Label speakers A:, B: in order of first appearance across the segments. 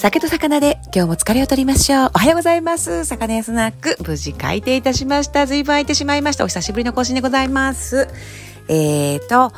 A: 酒と魚で今日も疲れを取りましょう。おはようございます。魚屋スナック。無事開店いたしました。随分空いてしまいました。お久しぶりの更新でございます。えーと、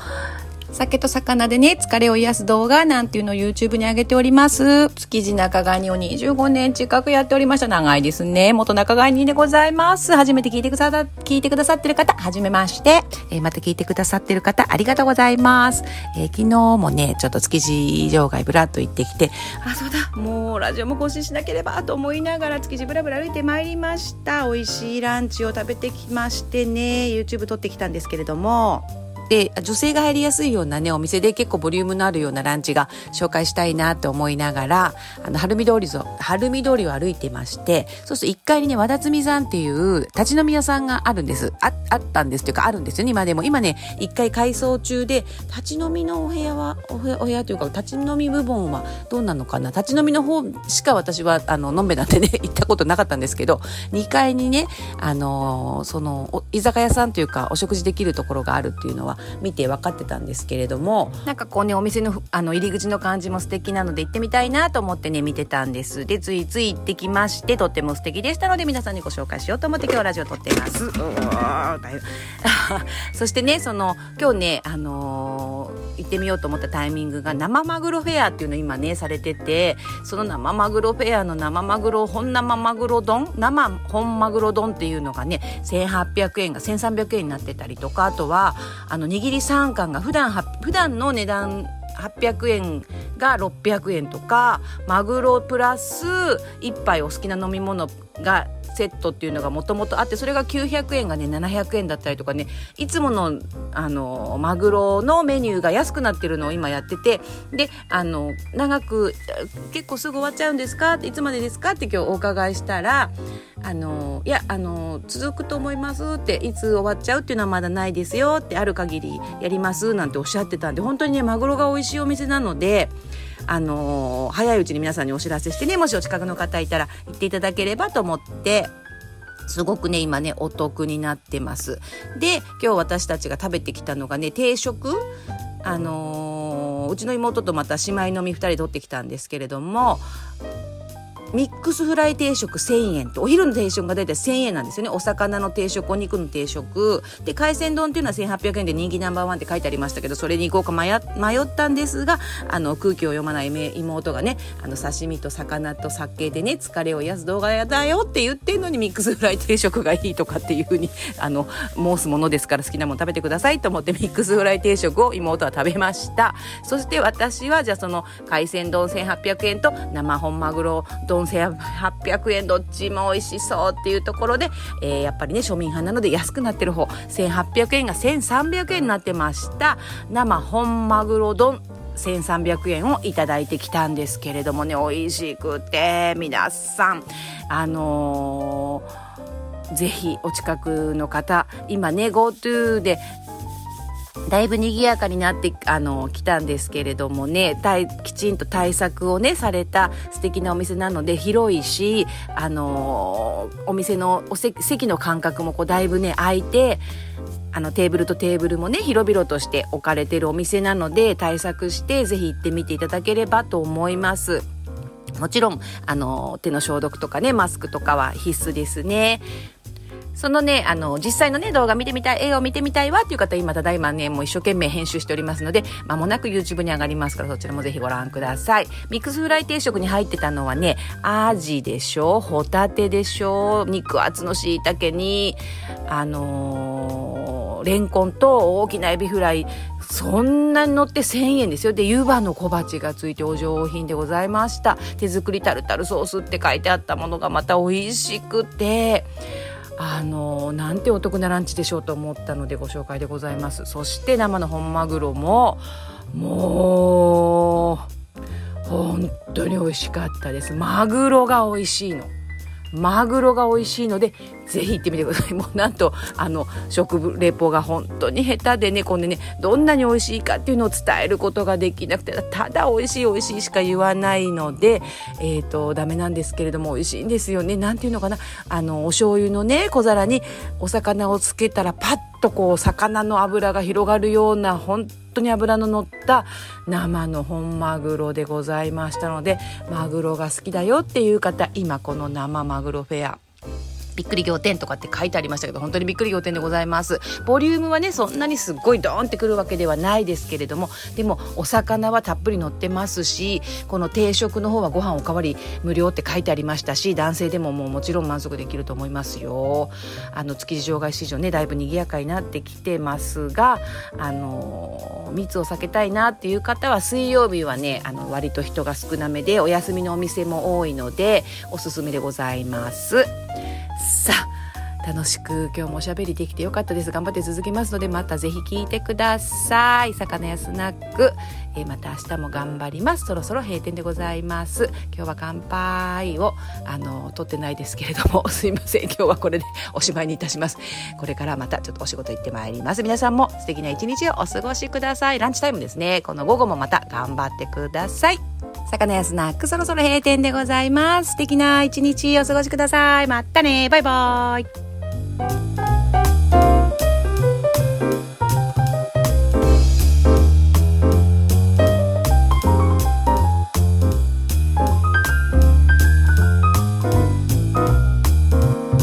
A: 酒と魚でね、疲れを癒す動画なんていうのを YouTube に上げております。築地中川にを25年近くやっておりました。長いですね。元中川にでございます。初めて聞いてくださ、聞いてくださってる方、はじめまして。えー、また聞いてくださってる方、ありがとうございます。えー、昨日もね、ちょっと築地場外ブラッと行ってきて、あ、そうだ、もうラジオも更新しなければと思いながら築地ブラブラ歩いてまいりました。美味しいランチを食べてきましてね、YouTube 撮ってきたんですけれども、で女性が入りやすいようなねお店で結構ボリュームのあるようなランチが紹介したいなと思いながらあの晴海通りぞ晴海通りを歩いてましてそうすると1階にね和田摘さんっていう立ち飲み屋さんがあるんです。ああったんですというかあるんですよね今でも。今ね1階改装中で立ち飲みのお部屋はお部屋というか立ち飲み部門はどうなのかな。立ち飲みの方しか私はあののんべなんてね 行ったことなかったんですけど2階にねあのその居酒屋さんというかお食事できるところがあるっていうのは見て分かってたんですけれども。なんかこうねお店のあの入り口の感じも素敵なので行ってみたいなと思ってね見てたんです。でついつい行ってきましてとっても素敵でしたので皆さんにご紹介しようと思って今日ラジオ撮ってます。そしてねその今日ねあのー、行ってみようと思ったタイミングが生マグロフェアっていうの今ねされててその生マグロフェアの生マグロ本生マグロ丼生本マグロ丼っていうのがね1800円が1300円になってたりとかあとはあの握り3貫が普段普段の値段800円が600円とかマグロプラス1杯お好きな飲み物がセットっていうのがもともとあってそれが900円がね700円だったりとかねいつものあのマグロのメニューが安くなってるのを今やっててであの長く結構すぐ終わっちゃうんですか？いつまでですか？って今日お伺いしたらあのいやあの続くと思いますっていつ終わっちゃうっていうのはまだないですよってある限りやりますなんておっしゃってたんで本当にねマグロが美味しいお店なのであのー、早いうちに皆さんにお知らせしてねもしお近くの方いたら行っていただければと思ってすごくね、今ね、お得になってます。で、今日私たちが食べてきたのがね、定食？あのー、うちの妹とまた姉妹のみ2人取ってきたんですけれども、ミックスフライ定食1000円とお昼の定食が大体1000円なんですよね。お魚の定食お肉の定食。で海鮮丼っていうのは1800円で人気ナンバーワンって書いてありましたけどそれに行こうか迷ったんですがあの空気を読まない妹がねあの刺身と魚と酒でね疲れを癒す動画だよって言ってんのにミックスフライ定食がいいとかっていうふうにあの申すものですから好きなもの食べてくださいと思ってミックスフライ定食を妹は食べました。そして私はじゃあその海鮮丼1800円と生本マグロ丼1800円どっちも美味しそうっていうところで、えー、やっぱりね庶民派なので安くなってる方。1800円が1300円になってました。生本マグロ丼。1300円をいただいてきたんですけれどもね。美味しくて皆さん。あのー、ぜひお近くの方今ね GoTo でだいぶ賑やかになってあの来たんですけれどもねきちんと対策をねされた素敵なお店なので広いしあのお店のお席の間隔もこうだいぶね空いてあのテーブルとテーブルもね広々として置かれてるお店なので対策してぜひ行ってみていただければと思います。もちろん、あの、手の消毒とかね、マスクとかは必須ですね。そのね、あの、実際のね、動画見てみたい、映画を見てみたいわっていう方、今ただいまね、もう一生懸命編集しておりますので、まもなく YouTube に上がりますから、そちらもぜひご覧ください。ミックスフライ定食に入ってたのはね、アジでしょ、ホタテでしょ、肉厚の椎茸に、あのー、レンコンと大きなエビフライ、そんなに乗って1000円ですよ。で、湯葉の小鉢がついてお上品でございました。手作りタルタルソースって書いてあったものがまた美味しくて、あのなんてお得なランチでしょうと思ったのでご紹介でございます。そして生の本マグロももう本当に美味しかったです。マグロが美味しいの。マグロが美味しいので、ぜひ行ってみてください。もうなんと、あの、食レポが本当に下手でね、こんでね、どんなに美味しいかっていうのを伝えることができなくて、ただ美味しい美味しいしか言わないので、えっ、ー、と、ダメなんですけれども、美味しいんですよね。なんていうのかな。あの、お醤油のね、小皿にお魚をつけたらパッとこう魚の脂が広がるような本当に脂の乗った生の本マグロでございましたのでマグロが好きだよっていう方今この生マグロフェア。びっくり仰天とかって書いてありましたけど本当にびっくり仰天でございますボリュームはねそんなにすっごいドーンってくるわけではないですけれどもでもお魚はたっぷり乗ってますしこの定食の方はご飯おかわり無料って書いてありましたし男性でももうもちろん満足できると思いますよあの築地場外市場ねだいぶ賑やかになってきてますがあの密を避けたいなっていう方は水曜日はねあの割と人が少なめでお休みのお店も多いのでおすすめでございます。さあ楽しく今日もおしゃべりできてよかったです。頑張って続きますのでまたぜひ聞いてください。魚屋スナック、えー、また明日も頑張ります。そろそろ閉店でございます。今日は乾杯をあの取ってないですけれども すいません。今日はこれでおしまいにいたします。これからまたちょっとお仕事行ってまいります。皆さんも素敵な一日をお過ごしください。ランチタイムですね。この午後もまた頑張ってください。魚屋スナックそろそろ閉店でございます。素敵な一日お過ごしください。またね。バイバイ。